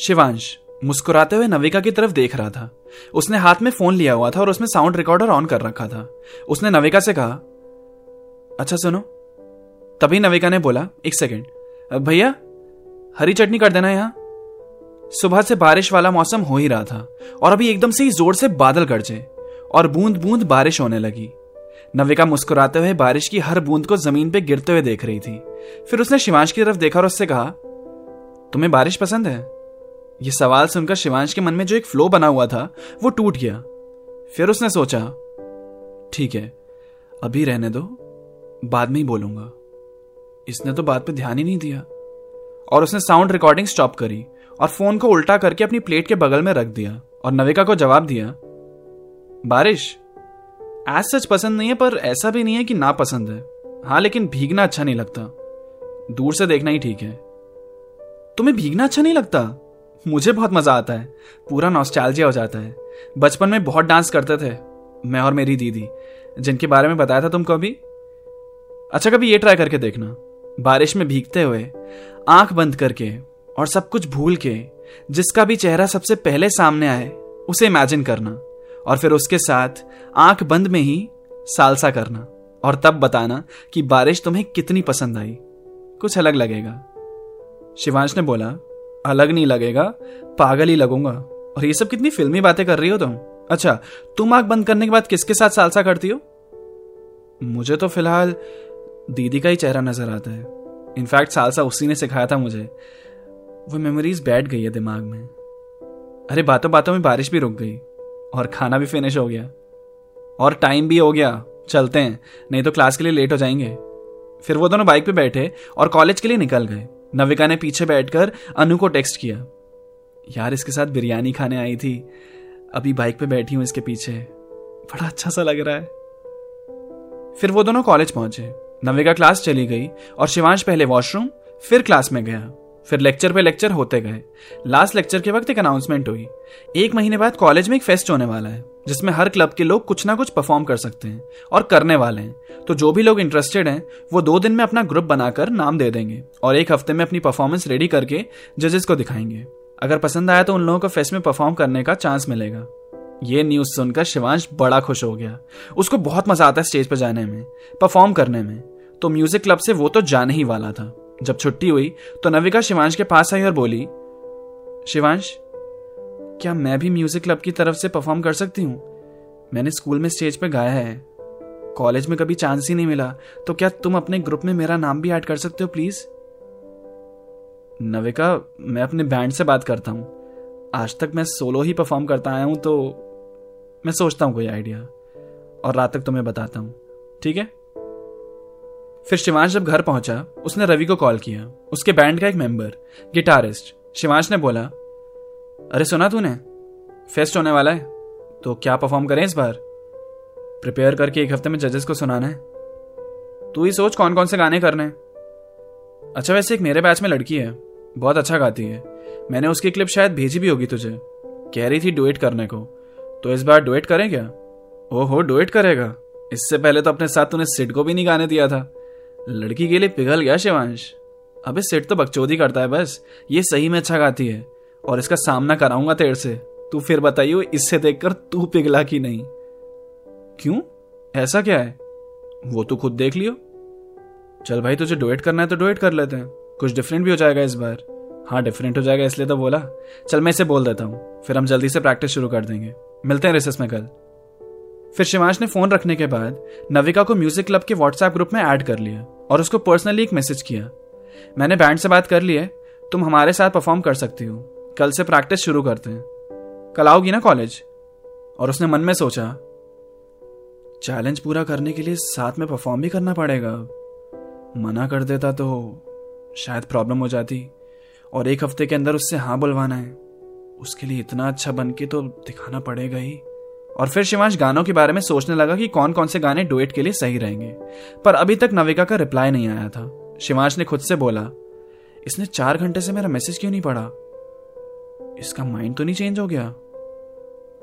शिवांश, मुस्कुराते हुए नविका की तरफ़ देख रहा था। उसने हाथ में फ़ोन लिया हुआ था और उसमें साउंड रिकॉर्डर ऑन कर रखा था। उसने नविका से कहा अच्छा सुनो। तभी नविका ने बोला, एक सेकेंड। भैया, हरी चटनी कर देना यहाँ। सुबह से बारिश वाला मौसम हो ही रहा था और अभी एकदम से ही ज़ोर से बादल गरजे और बूंद बूंद बारिश होने लगी। नविका मुस्कुराते हुए बारिश की हर बूंद को ज़मीन पे गिरते हुए देख रही थी। फिर उसने शिवांश की तरफ़ देखा और उससे कहा, तुम्हें बारिश पसंद है? यह सवाल सुनकर शिवांश के मन में जो एक फ्लो बना हुआ था, वो टूट गया। फिर उसने सोचा, ठीक है, अभी रहने दो, बाद में ही बोलूँगा। इसने तो बात पे ध्यान ही नहीं दिया। और उसने साउंड रिकॉर्डिंग स्टॉप करी और फ़ोन को उल्टा करके अपनी प्लेट के बगल में रख दिया और नविका को जवाब दिया, बारिश एज सच पसंद नहीं है, पर ऐसा भी नहीं है कि ना पसंद है। हाँ लेकिन भीगना अच्छा नहीं लगता। दूर से देखना ही ठीक है। तुम्हें भीगना अच्छा नहीं लगता? मुझे बहुत मज़ा आता है। पूरा नॉस्टैल्जिया हो जाता है। बचपन में बहुत डांस करते थे, मैं और मेरी दीदी, जिनके बारे में बताया था तुमको अभी। अच्छा कभी ये ट्राई करके देखना। बारिश में भीगते हुए, आँख बंद करके और सब कुछ भूल के, जिसका भी चेहरा सबसे पहले सामने आए, उसे इमेजिन करना। और फिर उसके साथ आँख बंद में ही सालसा करना। और तब बताना कि बारिश तुम्हें कितनी पसंद आई। कुछ अलग लगेगा। शिवांश ने बोला अलग नहीं लगेगा, पागल ही लगूँगा। और ये सब कितनी फिल्मी बातें कर रही हो तुम? अच्छा तुम आँख बंद करने के बाद किसके साथ सालसा करती हो? मुझे तो फ़िलहाल दीदी का ही चेहरा नज़र आता है। इनफैक्ट सालसा उसी ने सिखाया था मुझे। वो मेमोरीज बैठ गई है दिमाग में। अरे, बातों बातों में बारिश भी रुक गई। और खाना भी फिनिश हो गया। और टाइम भी हो गया। चलते हैं। नहीं तो क्लास के लिए लेट हो जाएँगे। फिर वो दोनों बाइक पे बैठे और कॉलेज के लिए निकल गए। नविका ने पीछे बैठकर अनु को टेक्स्ट किया। यार, इसके साथ बिरयानी खाने आई थी। अभी बाइक पे बैठी हूँ इसके पीछे। बड़ा अच्छा सा लग रहा है। फिर वो दोनों कॉलेज पहुँचे। नविका क्लास चली गई और शिवांश पहले वॉशरूम, फिर क्लास में गया। फिर लेक्चर पे लेक्चर होते गए। लास्ट लेक्चर के वक्त एक अनाउंसमेंट हुई। एक महीने बाद कॉलेज में एक फेस्ट होने वाला है, जिसमें हर क्लब के लोग कुछ ना कुछ परफॉर्म कर सकते हैं और करने वाले हैं। तो जो भी लोग इंटरेस्टेड हैं, वो दो दिन में अपना ग्रुप बनाकर नाम दे देंगे और एक हफ़्ते में अपनी परफॉर्मेंस रेडी करके जजेस को दिखाएँगे। अगर पसंद आया तो उन लोगों को फेस्ट में परफॉर्म करने का चांस मिलेगा। ये न्यूज़ सुनकर शिवांश बड़ा खुश हो गया। उसको बहुत मज़ा आता है स्टेज पर जाने में परफॉर्म करने में। तो म्यूज़िक क्लब से वो तो जाने ही वाला था। जब छुट्टी हुई तो नविका शिवांश के पास आई और बोली, शिवांश, क्या मैं भी म्यूज़िक क्लब की तरफ़ से परफॉर्म कर सकती हूँ? मैंने स्कूल में स्टेज पर गाया है। कॉलेज में कभी चांस ही नहीं मिला तो क्या तुम अपने ग्रुप में मेरा नाम भी ऐड कर सकते हो प्लीज़ नविका, मैं अपने बैंड से बात करता हूँ। आज तक मैं सोलो ही परफॉर्म करता आया हूँ तो मैं सोचता हूँ कोई आइडिया और रात तक तुम्हें बताता हूँ। ठीक है? फिर शिवांश जब घर पहुँचा, उसने रवि को कॉल किया। उसके बैंड का एक मेंबर गिटारिस्ट शिवांश ने बोला, अरे सुना तूने? फेस्ट होने वाला है तो क्या परफॉर्म करें इस बार? प्रिपेयर करके एक हफ़्ते में जजेस को सुनाना है। तू ही सोच कौन कौन से गाने करने अच्छा वैसे एक मेरे बैच में लड़की है, बहुत अच्छा गाती है। मैंने उसकी क्लिप शायद भेजी भी होगी तुझे। कह रही थी डुएट करने को। तो इस बार डुएट करें क्या? ओहो डुएट करेगा। इससे पहले तो अपने साथ तूने सिड को भी नहीं गाने दिया था। लड़की के लिए पिघल गया शिवांश। अबे सिड तो बकचोदी करता है बस। ये सही में अच्छा गाती है। और इसका सामना कराऊँगा तेरे से। तू फिर बताइयो, इससे देखकर तू पिघला कि नहीं। क्यों? ऐसा क्या है? वो तो खुद देख लियो। चल भाई, तुझे डोएट करना है तो डोएट कर लेते हैं। कुछ डिफरेंट भी हो जाएगा इस बार। हाँ डिफरेंट हो जाएगा, इसलिए तो बोला। चल, मैं इसे बोल देता हूँ। फिर हम जल्दी से प्रैक्टिस शुरू कर देंगे। मिलते हैं रिसेस में कल। फिर शिवांश ने फ़ोन रखने के बाद नविका को म्यूज़िक क्लब के व्हाट्सएप ग्रुप में ऐड कर लिया और उसको पर्सनली एक मैसेज किया। मैंने बैंड से बात कर ली है, तुम हमारे साथ परफॉर्म कर सकती हो। कल से प्रैक्टिस शुरू करते हैं। कल आओगी ना कॉलेज और उसने मन में सोचा चैलेंज पूरा करने के लिए साथ में परफॉर्म भी करना पड़ेगा। मना कर देता तो शायद प्रॉब्लम हो जाती। और एक हफ़्ते के अंदर उससे हाँ बुलवाना है। उसके लिए इतना अच्छा बन के तो दिखाना पड़ेगा ही। और फिर शिवांश गानों के बारे में सोचने लगा कि कौन कौन से गाने डुएट के लिए सही रहेंगे। पर अभी तक नविका का रिप्लाई नहीं आया था। शिवांश ने खुद से बोला, इसने चार घंटे से मेरा मैसेज क्यों नहीं पढ़ा? इसका माइंड तो नहीं चेंज हो गया।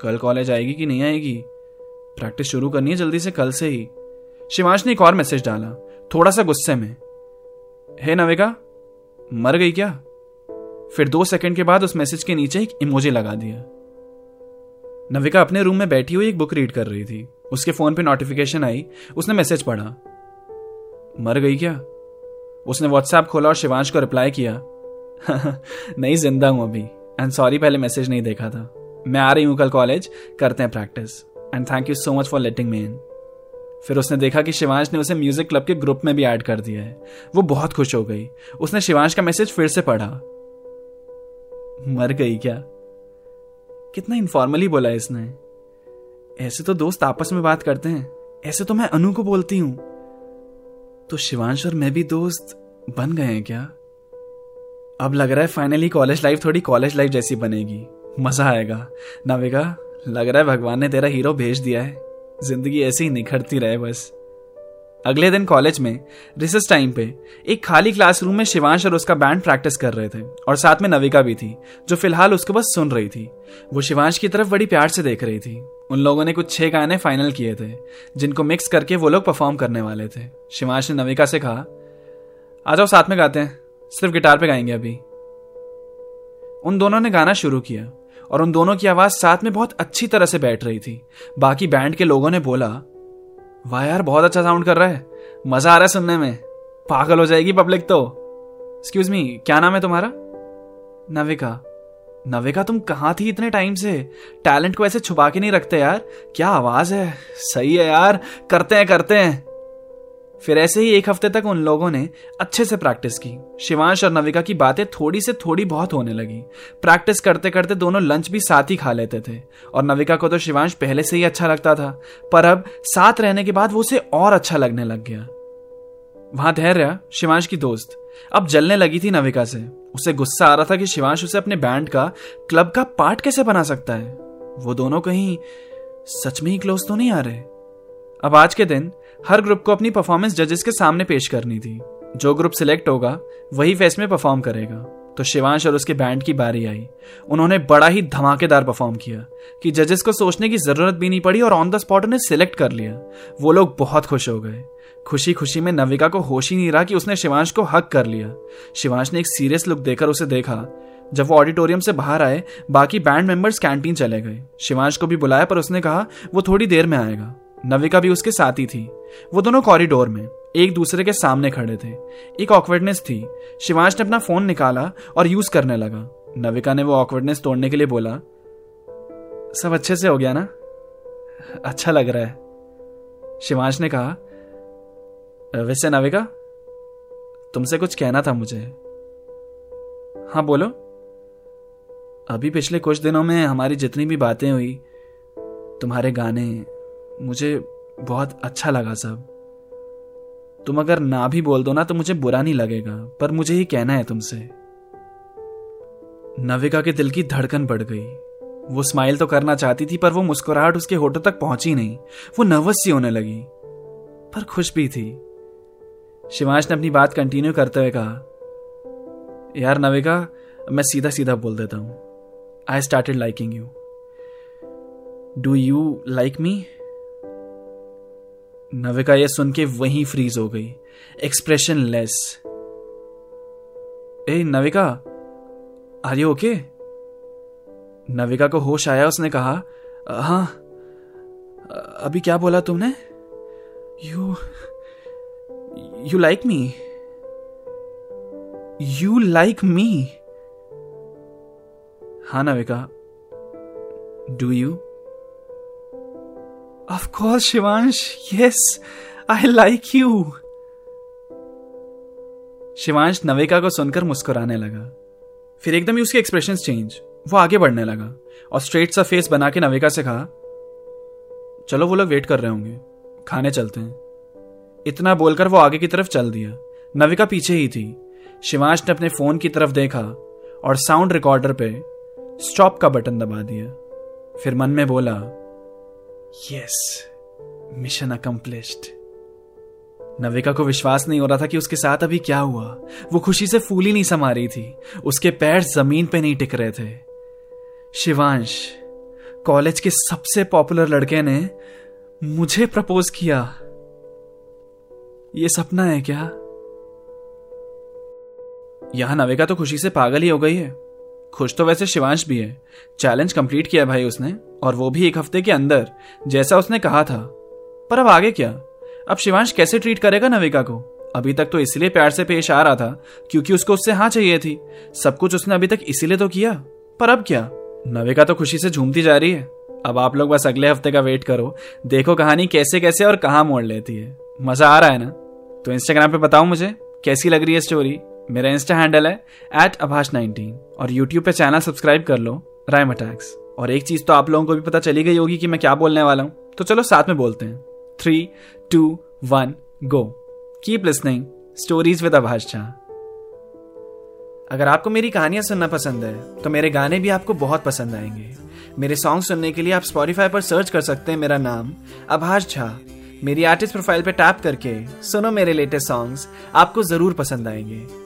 कल कॉलेज आएगी कि नहीं आएगी? प्रैक्टिस शुरू करनी है जल्दी से कल से ही। शिवांश ने एक और मैसेज डाला, थोड़ा सा गुस्से में। हे नविका, मर गई क्या? फिर दो सेकंड के बाद उस मैसेज के नीचे एक इमोजी लगा दिया। नविका अपने रूम में बैठी हुई एक बुक रीड कर रही थी। उसके फ़ोन पे नोटिफिकेशन आई। उसने मैसेज पढ़ा। मर गई क्या? उसने व्हाट्सएप खोला और शिवांश को रिप्लाई किया। नहीं, ज़िंदा हूँ अभी। एंड सॉरी पहले मैसेज नहीं देखा था। मैं आ रही हूँ कल कॉलेज करते हैं practice and thank you so much for letting me in फिर उसने देखा कि शिवांश ने उसे म्यूज़िक क्लब के ग्रुप में भी ऐड कर दिया है। वो बहुत खुश हो गई। उसने शिवांश का मैसेज फिर से पढ़ा। मर गई क्या? कितना इनफॉर्मली बोला इसने। ऐसे तो दोस्त आपस में बात करते हैं, ऐसे तो मैं अनु को बोलती हूँ। तो शिवांश और मैं भी दोस्त बन गए हैं क्या? अब लग रहा है फाइनली कॉलेज लाइफ थोड़ी कॉलेज लाइफ जैसी बनेगी। मज़ा आएगा। नाविका, लग रहा है भगवान ने तेरा हीरो भेज दिया है। ज़िंदगी ऐसे ही निखरती रहे बस। अगले दिन कॉलेज में रिसर्च टाइम पे, एक खाली क्लासरूम में शिवांश और उसका बैंड प्रैक्टिस कर रहे थे और साथ में नविका भी थी, जो फ़िलहाल उसको बस सुन रही थी। वो शिवांश की तरफ़ बड़ी प्यार से देख रही थी। उन लोगों ने कुछ छह गाने फाइनल किए थे, जिनको मिक्स करके वो लोग परफॉर्म करने वाले थे। शिवांश ने नविका से कहा, आ जाओ, साथ में गाते हैं। सिर्फ़ गिटार पे गाएँगे अभी। उन दोनों ने गाना शुरू किया और उन दोनों की आवाज़ साथ में बहुत अच्छी तरह से बैठ रही थी। बाकी बैंड के लोगों ने बोला वाह यार, बहुत अच्छा साउंड कर रहा है। मज़ा आ रहा है सुनने में। पागल हो जाएगी पब्लिक तो। एक्सक्यूज मी क्या नाम है तुम्हारा? नविका। नविका, तुम कहाँ थी इतने टाइम से? टैलेंट को ऐसे छुपा के नहीं रखते यार। क्या आवाज़ है? सही है यार। करते हैं करते हैं। फिर ऐसे ही एक हफ़्ते तक उन लोगों ने अच्छे से प्रैक्टिस की। शिवांश और नविका की बातें थोड़ी से थोड़ी बहुत होने लगी। प्रैक्टिस करते करते दोनों लंच भी साथ ही खा लेते थे। और नविका को तो शिवांश पहले से ही अच्छा लगता था, पर अब साथ रहने के बाद वो उसे और अच्छा लगने लग गया। वहाँ धैर्य, शिवांश की दोस्त। अब जलने लगी थी नविका से। उसे गुस्सा आ रहा था कि शिवांश उसे अपने बैंड का क्लब का पार्ट कैसे बना सकता है? वो दोनों कहीं सच में ही क्लोज तो नहीं आ रहे? अब आज के दिन, हर ग्रुप को अपनी परफॉर्मेंस जजेस के सामने पेश करनी थी। जो ग्रुप सिलेक्ट होगा, वही फेस्ट में परफॉर्म करेगा। तो शिवांश और उसके बैंड की बारी आई। उन्होंने बड़ा ही धमाकेदार परफॉर्म किया कि जजेस को सोचने की ज़रूरत भी नहीं पड़ी और ऑन द स्पॉट उन्हें सिलेक्ट कर लिया। वो लोग बहुत खुश हो गए। खुशी खुशी में नविका को होश ही नहीं रहा कि उसने शिवांश को हक कर लिया। शिवांश ने एक सीरियस लुक देकर उसे देखा। जब वो ऑडिटोरियम से बाहर आए, बाकी बैंड मेंबर्स कैंटीन चले गए। शिवांश को भी बुलाया पर उसने कहा, वो थोड़ी देर में आएगा। नविका भी उसके साथ ही थी। वो दोनों कॉरिडोर में, एक दूसरे के सामने खड़े थे। एक ऑकवर्डनेस थी। शिवांश ने अपना फ़ोन निकाला और यूज़ करने लगा। नविका ने वो ऑकवर्डनेस तोड़ने के लिए बोला, सब अच्छे से हो गया ना? अच्छा लग रहा है। शिवांश ने कहा, वैसे नविका, तुमसे कुछ कहना था मुझे। हाँ बोलो। अभी पिछले कुछ दिनों में हमारी जितनी भी बातें हुई, तुम्हारे गाने मुझे बहुत अच्छा लगा सब। तुम अगर ना भी बोल दो ना तो मुझे बुरा नहीं लगेगा, पर मुझे ही कहना है तुमसे। नविका के दिल की धड़कन बढ़ गई। वो स्माइल तो करना चाहती थी, पर वो मुस्कुराहट उसके होठों तक पहुँची नहीं। वो नर्वस सी होने लगी, पर खुश भी थी। शिवांश ने अपनी बात कंटिन्यू करते हुए कहा, यार नविका, मैं सीधा सीधा बोल देता हूँ। I started liking you do you like me Navika यह सुन के वहीं फ्रीज हो गई। Expressionless A, Navika are you okay Navika को होश आया, उसने कहा हाँ अभी क्या बोला तुमने? You you like me you like me हाँ Navika. Do you Of course, Shivansh yes, I like you. Shivansh Navika को सुनकर मुस्कुराने लगा। फिर एकदम ही उसके एक्सप्रेशन चेंज वो आगे बढ़ने लगा। और स्ट्रेट सा फेस बना के नविका से कहा चलो वो लोग वेट कर रहे होंगे। खाने चलते हैं। इतना बोलकर वो आगे की तरफ़ चल दिया। नविका पीछे ही थी। शिवांश ने अपने फ़ोन की तरफ़ देखा और साउंड रिकॉर्डर पे स्टॉप का बटन दबा दिया। फिर मन में बोला यस मिशन अकम्प्लिश्ड नविका को विश्वास नहीं हो रहा था कि उसके साथ अभी क्या हुआ। वो खुशी से फूली नहीं समा रही थी। उसके पैर ज़मीन पे नहीं टिक रहे थे। शिवांश, कॉलेज के सबसे पॉपुलर लड़के ने मुझे प्रपोज किया। ये सपना है क्या? यहाँ नविका तो खुशी से पागल ही हो गई है। खुश तो वैसे शिवांश भी है। चैलेंज कंप्लीट किया भाई उसने, और वो भी एक हफ़्ते के अंदर, जैसा उसने कहा था। पर अब आगे क्या? अब शिवांश कैसे ट्रीट करेगा नविका को? अभी तक तो इसलिए प्यार से पेश आ रहा था, क्योंकि उसको उससे हाँ चाहिए थी। सब कुछ उसने अभी तक इसीलिए तो किया। पर अब क्या? नविका तो खुशी से झूमती जा रही है। अब आप लोग बस अगले हफ़्ते का वेट करो। देखो कहानी कैसे कैसे और कहाँ मोड़ लेती है। मज़ा आ रहा है ना? तो इंस्टाग्राम पे बताओ मुझे, कैसी लग रही है स्टोरी मेरा इंस्टा हैंडल है एट अभाष नाइनटीन और यूट्यूब पे चैनल सब्सक्राइब कर लो राइम अटैक्स और एक चीज़ तो आप लोगों को भी पता चली गई होगी कि मैं क्या बोलने वाला हूँ। तो चलो साथ में बोलते हैं। Three two one go keep listening stories with Abhash Jha अगर आपको मेरी कहानियाँ सुनना पसंद है तो मेरे गाने भी आपको बहुत पसंद आएँगे। मेरे सॉन्ग सुनने के लिए आप स्पॉटिफाई पर सर्च कर सकते हैं। मेरा नाम अभाष झा मेरी आर्टिस्ट प्रोफ़ाइल पर टैप करके सुनो मेरे लेटेस्ट सॉन्ग्स आपको ज़रूर पसंद आएँगे।